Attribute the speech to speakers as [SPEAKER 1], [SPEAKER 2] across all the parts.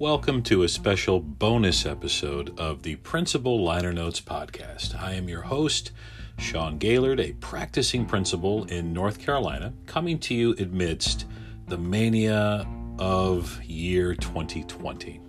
[SPEAKER 1] Welcome to a special bonus episode of the Principal Liner Notes podcast. I am your host, Sean Gaylord, a practicing principal in North Carolina, coming to you amidst the mania of year 2020.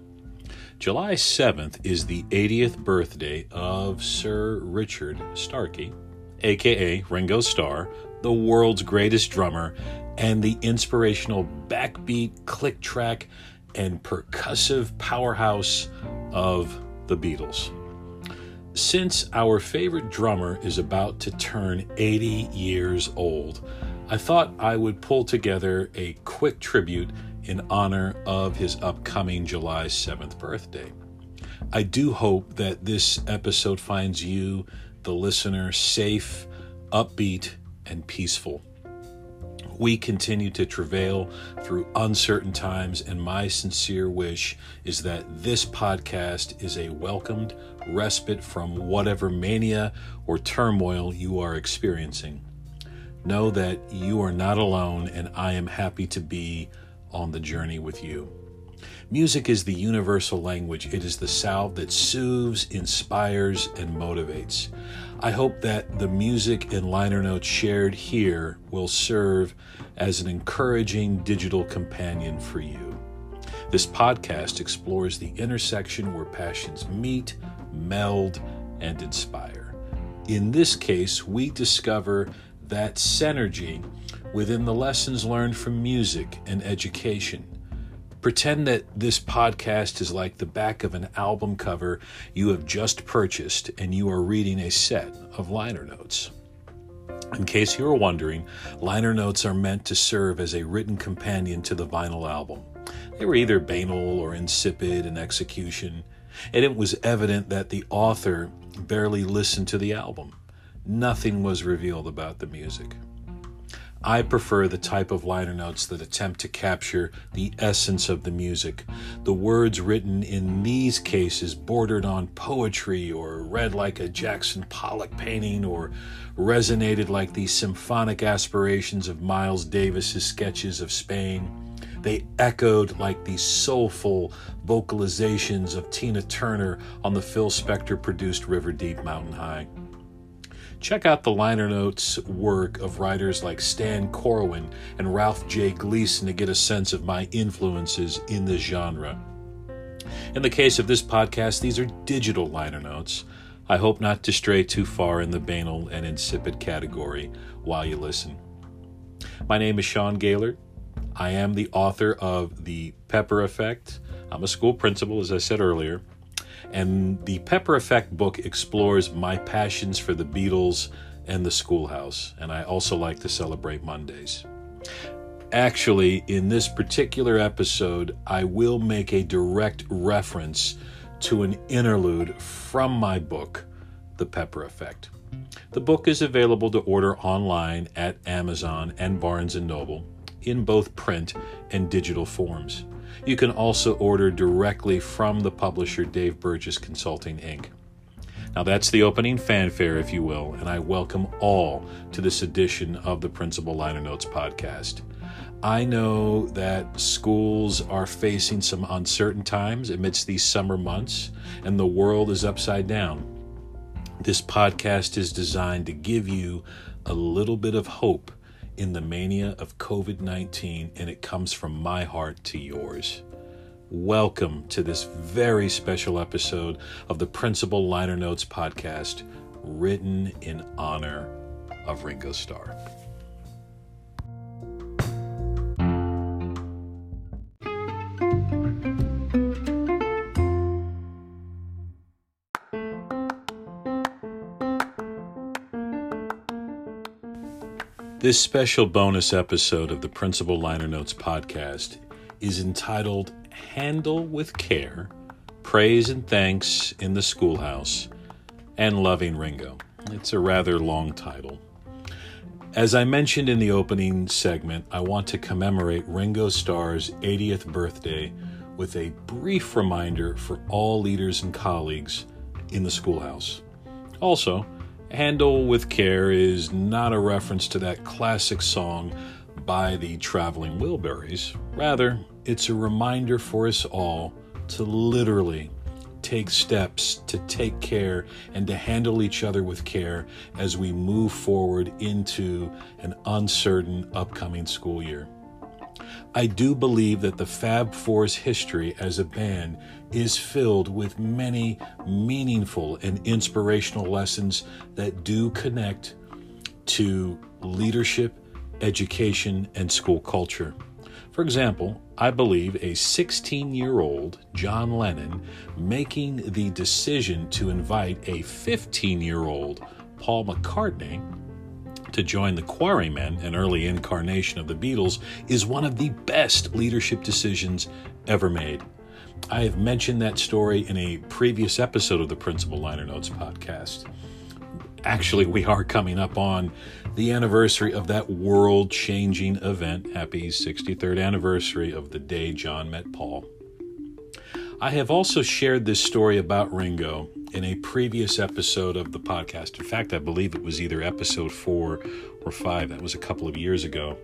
[SPEAKER 1] July 7th is the 80th birthday of Sir Richard Starkey, aka Ringo Starr, the world's greatest drummer and the inspirational backbeat, click track, and percussive powerhouse of the Beatles. Since our favorite drummer is about to turn 80 years old, I thought I would pull together a quick tribute in honor of his upcoming July 7th birthday. I do hope that this episode finds you, the listener, safe, upbeat, and peaceful. We continue to travail through uncertain times, and my sincere wish is that this podcast is a welcomed respite from whatever mania or turmoil you are experiencing. Know that you are not alone, and I am happy to be on the journey with you. Music is the universal language. It is the salve that soothes, inspires, and motivates. I hope that the music and liner notes shared here will serve as an encouraging digital companion for you. This podcast explores the intersection where passions meet, meld, and inspire. In this case, we discover that synergy within the lessons learned from music and education Pretend that this podcast is like the back of an album cover you have just purchased and you are reading a set of liner notes. In case you are wondering, liner notes are meant to serve as a written companion to the vinyl album. They were either banal or insipid in execution, and it was evident that the author barely listened to the album. Nothing was revealed about the music. I prefer the type of liner notes that attempt to capture the essence of the music. The words written in these cases bordered on poetry or read like a Jackson Pollock painting or resonated like the symphonic aspirations of Miles Davis's sketches of Spain. They echoed like the soulful vocalizations of Tina Turner on the Phil Spector produced River Deep Mountain High. Check out the liner notes work of writers like Stan Cornyn and Ralph J. Gleason to get a sense of my influences in the genre. In the case of this podcast, these are digital liner notes. I hope not to stray too far in the banal and insipid category while you listen. My name is Sean Gaylord. I am the author of The Pepper Effect. I'm a school principal, as I said earlier. And the Pepper Effect book explores my passions for the Beatles and the schoolhouse. And I also like to celebrate Mondays. Actually, in this particular episode, I will make a direct reference to an interlude from my book, The Pepper Effect. The book is available to order online at Amazon and Barnes & Noble in both print and digital forms. You can also order directly from the publisher Dave Burgess Consulting Inc. Now, that's the opening fanfare, if you will, and I welcome all to this edition of the Principal Liner Notes podcast. I know that schools are facing some uncertain times amidst these summer months, and the world is upside down. This podcast is designed to give you a little bit of hope in the mania of COVID 19, and it comes from my heart to yours. Welcome to this very special episode of the Principal Liner Notes podcast, written in honor of Ringo Starr. This special bonus episode of the Principal Liner Notes podcast is entitled Handle with Care Praise and Thanks in the Schoolhouse and Loving Ringo. It's a rather long title. As I mentioned in the opening segment, I want to commemorate Ringo Starr's 80th birthday with a brief reminder for all leaders and colleagues in the schoolhouse. Also, Handle with Care is not a reference to that classic song by the Traveling Wilburys. Rather, it's a reminder for us all to literally take steps to take care and to handle each other with care as we move forward into an uncertain upcoming school year. I do believe that the Fab Four's history as a band is filled with many meaningful and inspirational lessons that do connect to leadership, education, and school culture. For example, I believe a 16 year old John Lennon making the decision to invite a 15 year old Paul McCartney to join the Quarrymen, an early incarnation of the Beatles, is one of the best leadership decisions ever made. I have mentioned that story in a previous episode of the Principal Liner Notes podcast actually, we are coming up on the anniversary of that world changing event. Happy 63rd anniversary of the day John met Paul. I have also shared this story about Ringo in a previous episode of the podcast. In fact, I believe it was either episode four or five. That was a couple of years ago.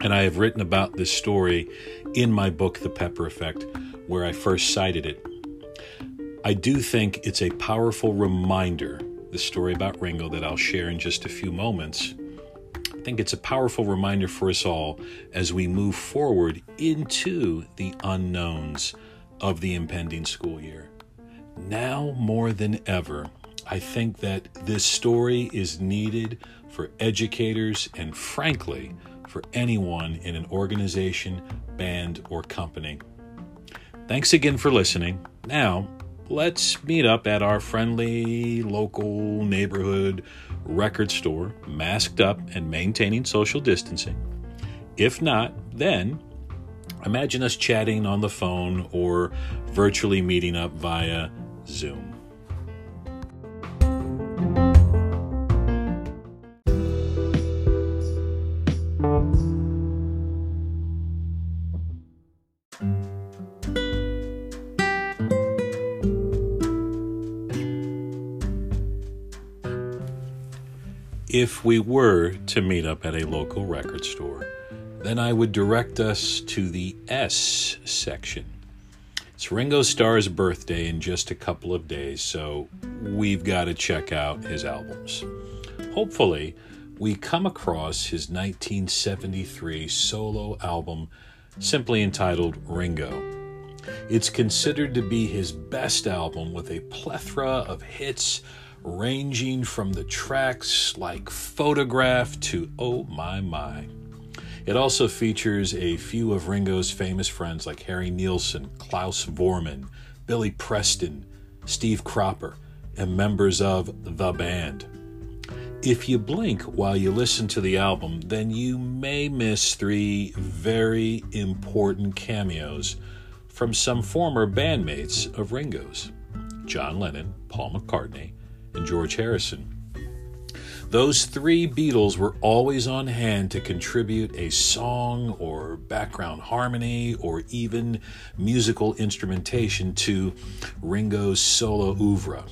[SPEAKER 1] And I have written about this story in my book, The Pepper Effect, where I first cited it. I do think it's a powerful reminder the story about Ringo that I'll share in just a few moments, I think it's a powerful reminder for us all as we move forward into the unknowns of the impending school year. Now more than ever, I think that this story is needed for educators and, frankly, for anyone in an organization, band, or company. Thanks again for listening. Now, let's meet up at our friendly local neighborhood record store, masked up and maintaining social distancing. If not, then imagine us chatting on the phone or virtually meeting up via Zoom. If we were to meet up at a local record store, then I would direct us to the S section. It's Ringo Starr's birthday in just a couple of days, so we've got to check out his albums. Hopefully, we come across his 1973 solo album simply entitled Ringo. It's considered to be his best album with a plethora of hits ranging from the tracks like Photograph to Oh My My. It also features a few of Ringo's famous friends like Harry Nilsson, Klaus Voormann, Billy Preston, Steve Cropper, and members of the band. If you blink while you listen to the album, then you may miss three very important cameos from some former bandmates of Ringo's John Lennon, Paul McCartney, and George Harrison. Those three Beatles were always on hand to contribute a song or background harmony or even musical instrumentation to Ringo's solo oeuvre.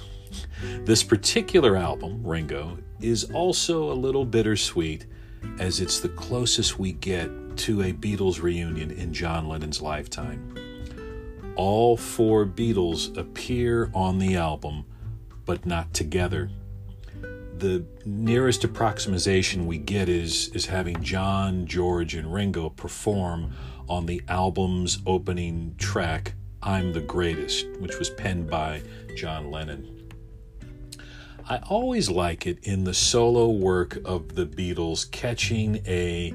[SPEAKER 1] This particular album, Ringo, is also a little bittersweet as it's the closest we get to a Beatles reunion in John Lennon's lifetime. All four Beatles appear on the album but not together. The nearest approximation we get is, is having John, George, and Ringo perform on the album's opening track, I'm the Greatest, which was penned by John Lennon. I always like it in the solo work of the Beatles catching a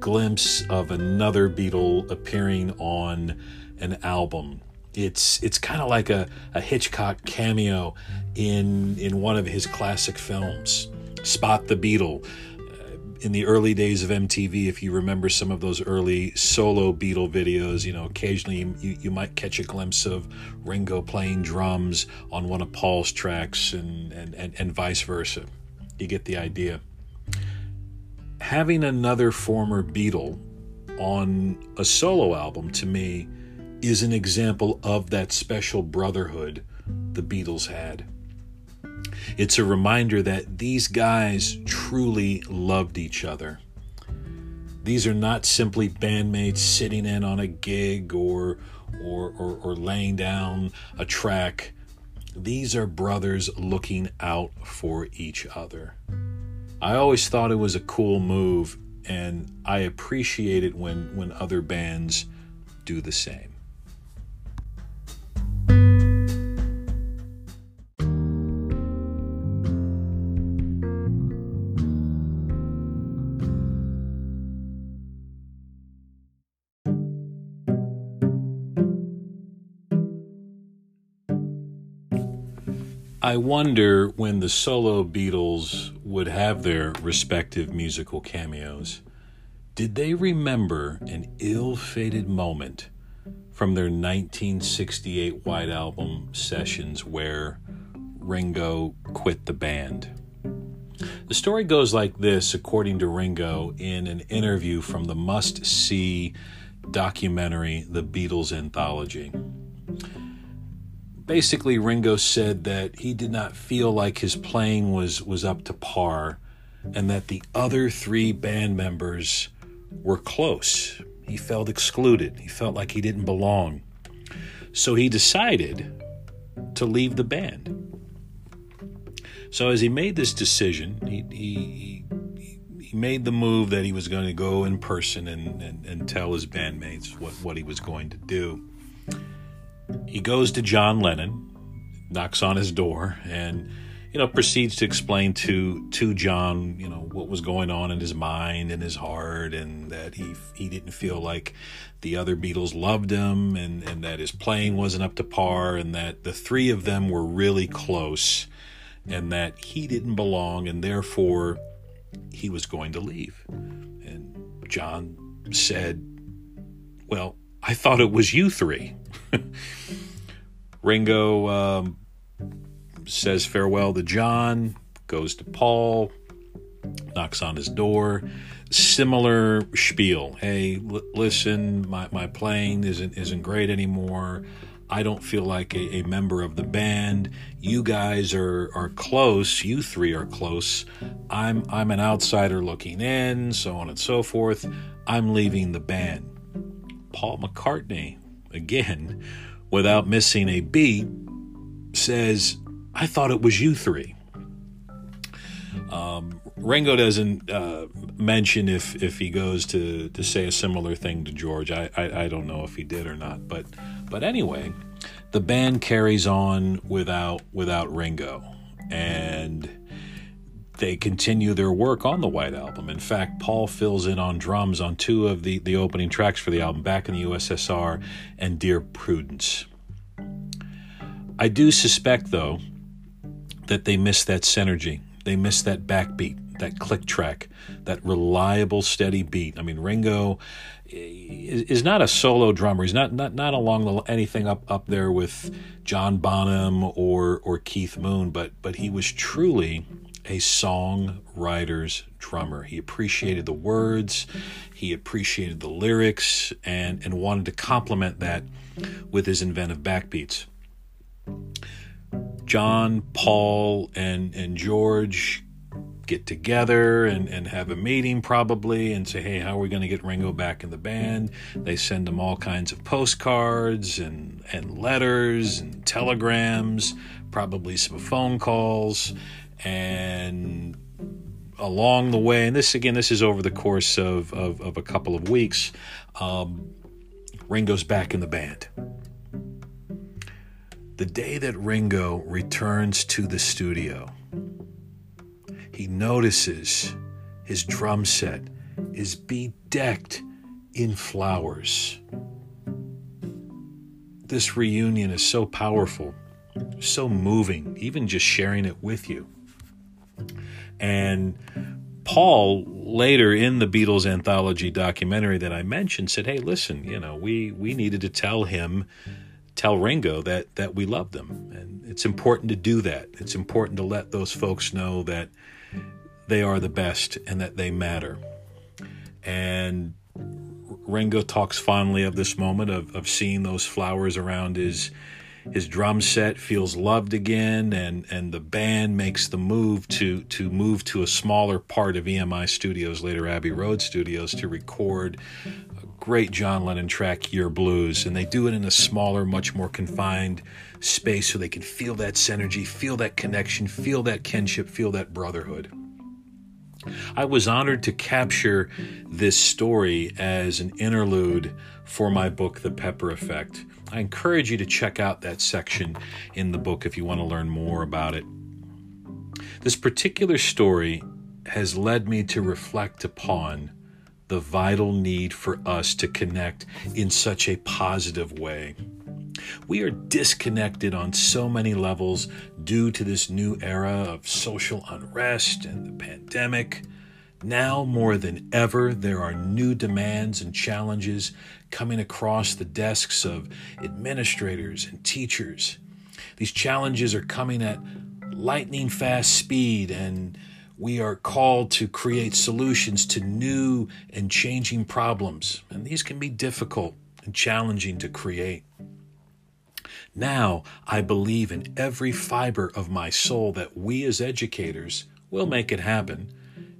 [SPEAKER 1] glimpse of another Beatle appearing on an album it's it's kind of like a, a Hitchcock cameo in in one of his classic films, Spot the Beatle. Uh, in the early days of MTV, if you remember some of those early solo Beatle videos, you know, occasionally you, you might catch a glimpse of Ringo playing drums on one of Paul's tracks and, and, and, and vice versa. You get the idea. Having another former Beatle on a solo album to me is an example of that special brotherhood the Beatles had. It's a reminder that these guys truly loved each other. These are not simply bandmates sitting in on a gig or or, or, or laying down a track. These are brothers looking out for each other. I always thought it was a cool move, and I appreciate it when, when other bands do the same. I wonder when the solo Beatles would have their respective musical cameos, did they remember an ill fated moment from their 1968 White Album sessions where Ringo quit the band? The story goes like this, according to Ringo, in an interview from the must see documentary, The Beatles Anthology basically Ringo said that he did not feel like his playing was was up to par and that the other 3 band members were close. He felt excluded. He felt like he didn't belong. So he decided to leave the band. So as he made this decision, he, he, he made the move that he was going to go in person and, and, and tell his bandmates what, what he was going to do he goes to John Lennon, knocks on his door, and you know proceeds to explain to to John, you know, what was going on in his mind and his heart, and that he he didn't feel like the other Beatles loved him, and and that his playing wasn't up to par, and that the three of them were really close, and that he didn't belong, and therefore he was going to leave. And John said, "Well." I thought it was you three. Ringo um, says farewell to John, goes to Paul, knocks on his door. Similar spiel. Hey, l- listen, my, my playing isn't isn't great anymore. I don't feel like a, a, member of the band. You guys are, are close. You three are close. I'm I'm an outsider looking in, so on and so forth. I'm leaving the band. Paul McCartney, again, without missing a beat, says, I thought it was you three. Um, Ringo doesn't uh, mention if, if he goes to, to say a similar thing to George. I, I, I don't know if he did or not, but but anyway, the band carries on without without Ringo, and they continue their work on the White Album. In fact, Paul fills in on drums on two of the, the opening tracks for the album, Back in the USSR and Dear Prudence. I do suspect, though, that they miss that synergy. They miss that backbeat, that click track, that reliable, steady beat. I mean, Ringo is, not a solo drummer. He's not not not along the, anything up up there with John Bonham or or Keith Moon, but but he was truly a songwriter's drummer. He appreciated the words, he appreciated the lyrics, and, and wanted to complement that with his inventive backbeats. John, Paul, and, and George get together and, and have a meeting probably and say, hey, how are we going to get Ringo back in the band? They send him all kinds of postcards and, and letters and telegrams, probably some phone calls and along the way, and this again, this is over the course of, of, of a couple of weeks, um, Ringo's back in the band. The day that Ringo returns to the studio, he notices his drum set is bedecked in flowers. This reunion is so powerful, so moving, even just sharing it with you. And Paul later in the Beatles anthology documentary that I mentioned said, "Hey, listen, you know, we we needed to tell him, tell Ringo that that we love them, and it's important to do that. It's important to let those folks know that they are the best and that they matter." And Ringo talks fondly of this moment of, of seeing those flowers around his his drum set feels loved again and and the band makes the move to to move to a smaller part of EMI Studios later Abbey Road Studios to record a great John Lennon track, Yer Blues, and they do it in a smaller, much more confined space so they can feel that synergy, feel that connection, feel that kinship, feel that brotherhood. I was honored to capture this story as an interlude for my book, The Pepper Effect. I encourage you to check out that section in the book if you want to learn more about it. This particular story has led me to reflect upon the vital need for us to connect in such a positive way. We are disconnected on so many levels due to this new era of social unrest and the pandemic. Now more than ever, there are new demands and challenges coming across the desks of administrators and teachers. These challenges are coming at lightning fast speed, and we are called to create solutions to new and changing problems. And these can be difficult and challenging to create. Now, I believe in every fiber of my soul that we as educators will make it happen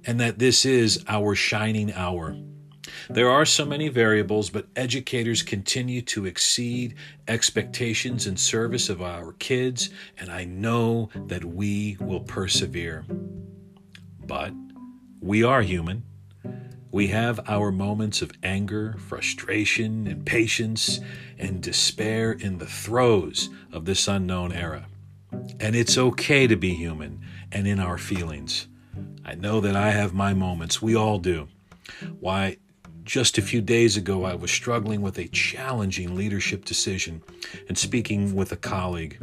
[SPEAKER 1] and that this is our shining hour. There are so many variables, but educators continue to exceed expectations in service of our kids, and I know that we will persevere. But we are human. We have our moments of anger, frustration, impatience, and despair in the throes of this unknown era. And it's okay to be human and in our feelings. I know that I have my moments. We all do. Why, just a few days ago, I was struggling with a challenging leadership decision and speaking with a colleague.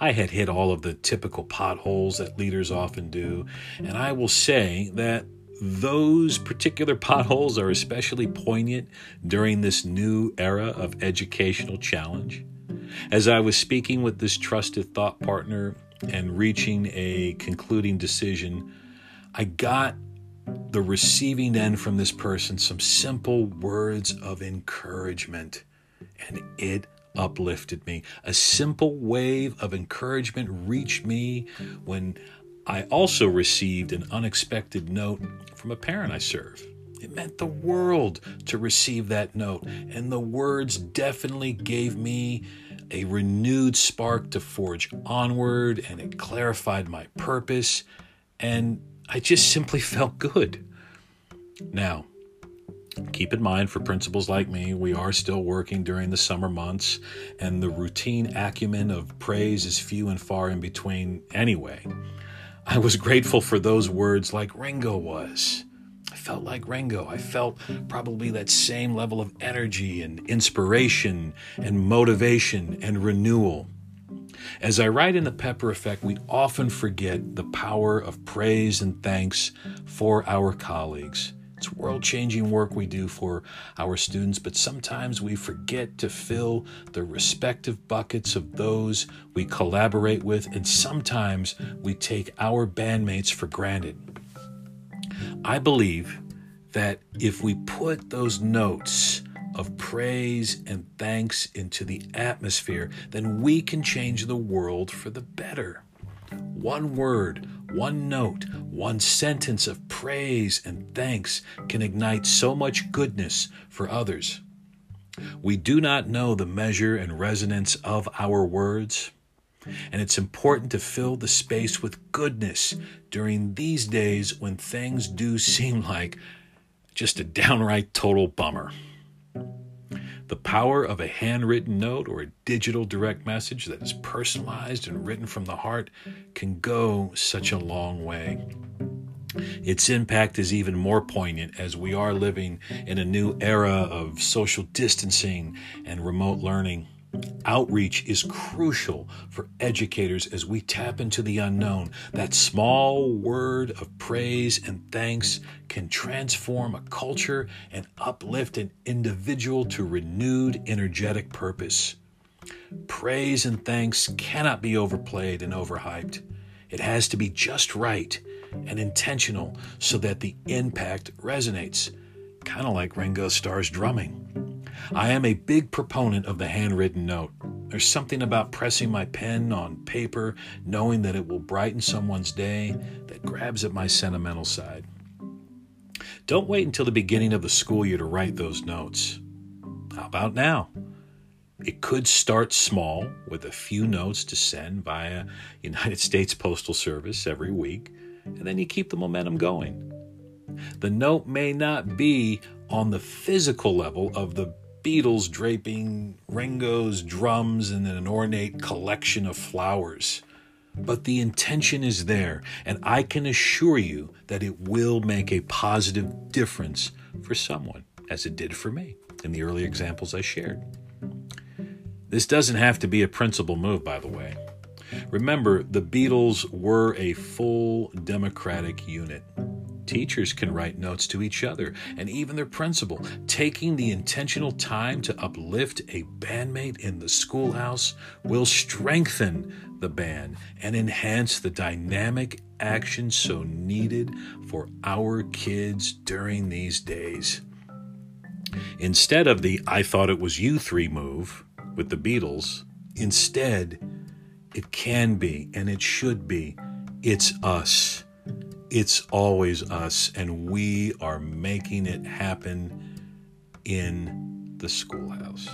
[SPEAKER 1] I had hit all of the typical potholes that leaders often do, and I will say that those particular potholes are especially poignant during this new era of educational challenge. As I was speaking with this trusted thought partner and reaching a concluding decision, I got the receiving end from this person some simple words of encouragement, and it uplifted me. A simple wave of encouragement reached me when I also received an unexpected note from a parent I serve. It meant the world to receive that note, and the words definitely gave me a renewed spark to forge onward, and it clarified my purpose, and I just simply felt good. Now, Keep in mind, for principals like me, we are still working during the summer months, and the routine acumen of praise is few and far in between anyway. I was grateful for those words like Ringo was. Felt like Ringo. I felt probably that same level of energy and inspiration and motivation and renewal. As I write in the Pepper Effect, we often forget the power of praise and thanks for our colleagues. It's world changing work we do for our students, but sometimes we forget to fill the respective buckets of those we collaborate with, and sometimes we take our bandmates for granted. I believe that if we put those notes of praise and thanks into the atmosphere, then we can change the world for the better. One word, one note, one sentence of praise and thanks can ignite so much goodness for others. We do not know the measure and resonance of our words, and it's important to fill the space with goodness during these days when things do seem like just a downright total bummer. The power of a handwritten note or a digital direct message that is personalized and written from the heart can go such a long way. Its impact is even more poignant as we are living in a new era of social distancing and remote learning. Outreach is crucial for educators as we tap into the unknown. That small word of praise and thanks can transform a culture and uplift an individual to renewed energetic purpose. Praise and thanks cannot be overplayed and overhyped. It has to be just right and intentional so that the impact resonates, kind of like Ringo Starr's drumming. I am a big proponent of the handwritten note. There's something about pressing my pen on paper, knowing that it will brighten someone's day, that grabs at my sentimental side. Don't wait until the beginning of the school year to write those notes. How about now? It could start small with a few notes to send via United States Postal Service every week, and then you keep the momentum going. The note may not be on the physical level of the Beatles draping Ringo's drums in an ornate collection of flowers. But the intention is there, and I can assure you that it will make a positive difference for someone, as it did for me in the early examples I shared. This doesn't have to be a principal move, by the way. Remember, the Beatles were a full democratic unit. Teachers can write notes to each other and even their principal. Taking the intentional time to uplift a bandmate in the schoolhouse will strengthen the band and enhance the dynamic action so needed for our kids during these days. Instead of the I thought it was you three move with the Beatles, instead, it can be and it should be it's us it's always us, and we are making it happen in the schoolhouse.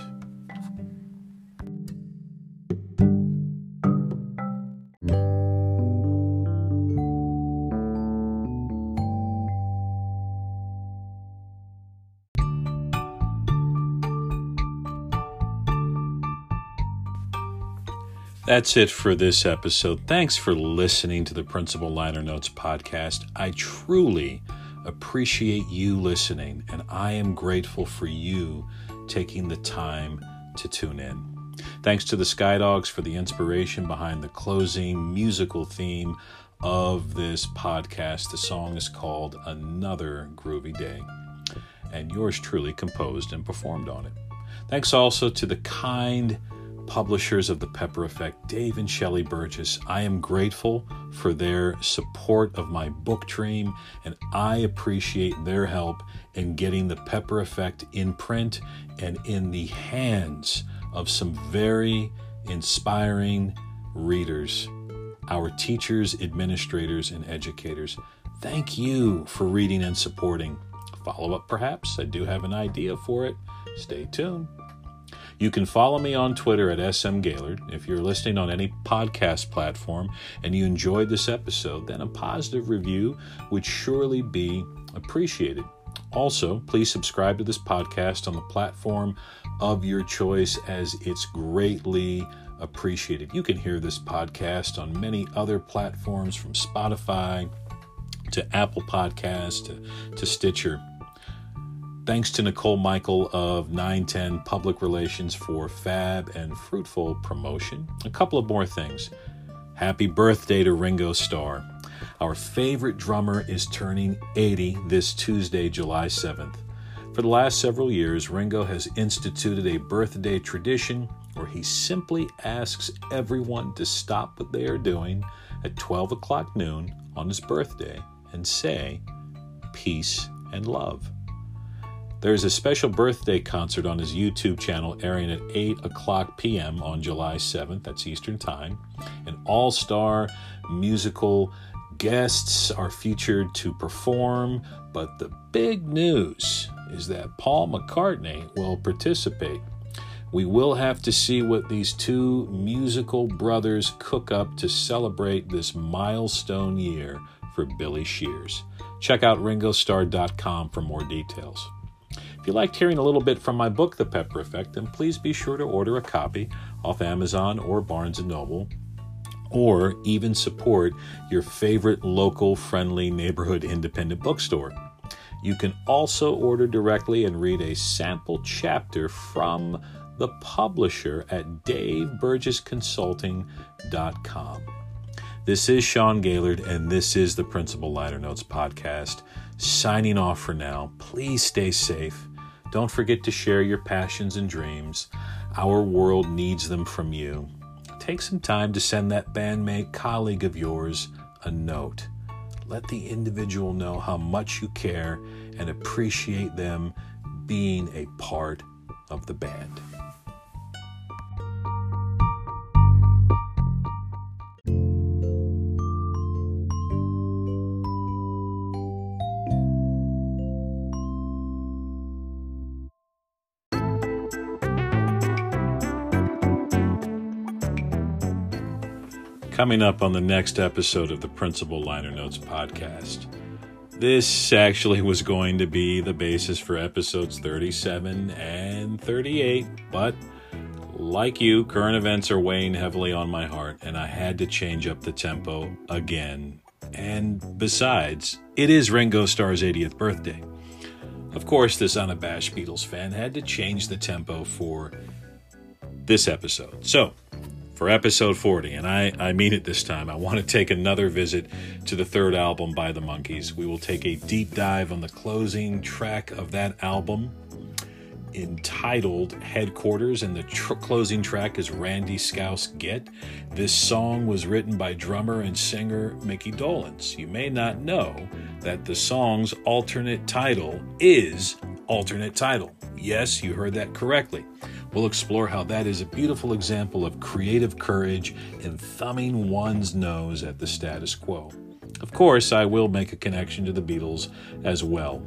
[SPEAKER 1] That's it for this episode. Thanks for listening to the Principal Liner Notes podcast. I truly appreciate you listening, and I am grateful for you taking the time to tune in. Thanks to the Skydogs for the inspiration behind the closing musical theme of this podcast. The song is called Another Groovy Day, and yours truly composed and performed on it. Thanks also to the kind, publishers of The Pepper Effect, Dave and Shelley Burgess. I am grateful for their support of my book dream, and I appreciate their help in getting The Pepper Effect in print and in the hands of some very inspiring readers, our teachers, administrators, and educators. Thank you for reading and supporting. Follow up, perhaps? I do have an idea for it. Stay tuned. You can follow me on Twitter at SM Gaylord. If you're listening on any podcast platform and you enjoyed this episode, then a positive review would surely be appreciated. Also, please subscribe to this podcast on the platform of your choice as it's greatly appreciated. You can hear this podcast on many other platforms from Spotify to Apple Podcasts to, to Stitcher. Thanks to Nicole Michael of 910 Public Relations for fab and fruitful promotion. A couple of more things. Happy birthday to Ringo Starr. Our favorite drummer is turning 80 this Tuesday, July 7th. For the last several years, Ringo has instituted a birthday tradition where he simply asks everyone to stop what they are doing at 12 o'clock noon on his birthday and say, Peace and love. There is a special birthday concert on his YouTube channel airing at 8 o'clock p.m. on July 7th, that's Eastern Time. An all star musical guests are featured to perform, but the big news is that Paul McCartney will participate. We will have to see what these two musical brothers cook up to celebrate this milestone year for Billy Shears. Check out ringostarr.com for more details. If you liked hearing a little bit from my book, The Pepper Effect, then please be sure to order a copy off Amazon or Barnes & Noble or even support your favorite local friendly neighborhood independent bookstore. You can also order directly and read a sample chapter from the publisher at daveburgessconsulting.com. This is Sean Gaylord, and this is the Principal Liner Notes podcast. Signing off for now. Please stay safe don't forget to share your passions and dreams. Our world needs them from you. Take some time to send that bandmate colleague of yours a note. Let the individual know how much you care and appreciate them being a part of the band. Coming up on the next episode of the Principal Liner Notes podcast. This actually was going to be the basis for episodes 37 and 38, but like you, current events are weighing heavily on my heart, and I had to change up the tempo again. And besides, it is Ringo Starr's 80th birthday. Of course, this unabashed Beatles fan had to change the tempo for this episode. So, for episode 40, and I, I mean it this time, I want to take another visit to the third album by the Monkees. We will take a deep dive on the closing track of that album entitled Headquarters, and the tr- closing track is Randy Scouse Git. This song was written by drummer and singer Micky Dolenz. You may not know that the song's alternate title is Alternate Title. Yes, you heard that correctly. We'll explore how that is a beautiful example of creative courage and thumbing one's nose at the status quo. Of course, I will make a connection to the Beatles as well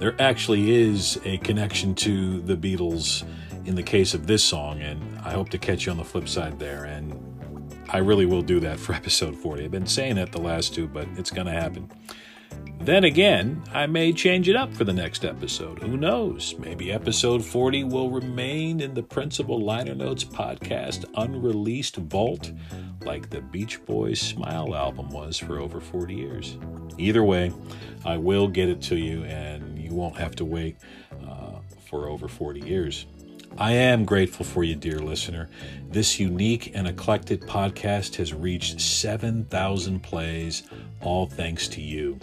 [SPEAKER 1] there actually is a connection to the Beatles in the case of this song, and I hope to catch you on the flip side there. And I really will do that for episode 40. I've been saying that the last two, but it's going to happen. Then again, I may change it up for the next episode. Who knows? Maybe episode 40 will remain in the Principal Liner Notes podcast unreleased vault, like the Beach Boys Smile album was for over 40 years. Either way, I will get it to you, and you won't have to wait uh, for over 40 years. I am grateful for you, dear listener. This unique and eclectic podcast has reached 7,000 plays, all thanks to you.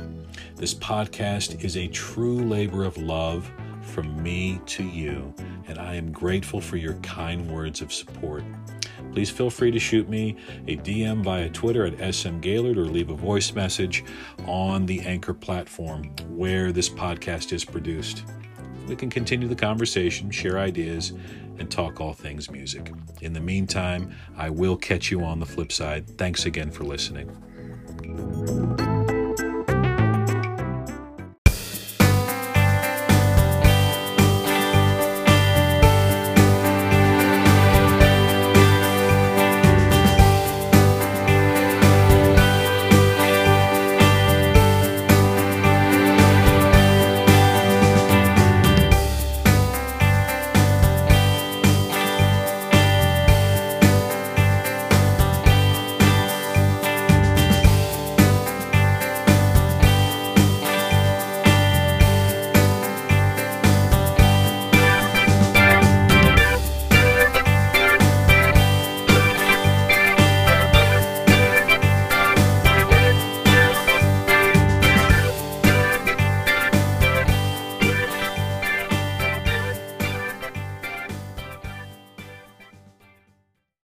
[SPEAKER 1] This podcast is a true labor of love from me to you, and I am grateful for your kind words of support. Please feel free to shoot me a DM via Twitter at smgaylord or leave a voice message on the Anchor platform where this podcast is produced we can continue the conversation, share ideas, and talk all things music. In the meantime, I will catch you on the flip side. Thanks again for listening.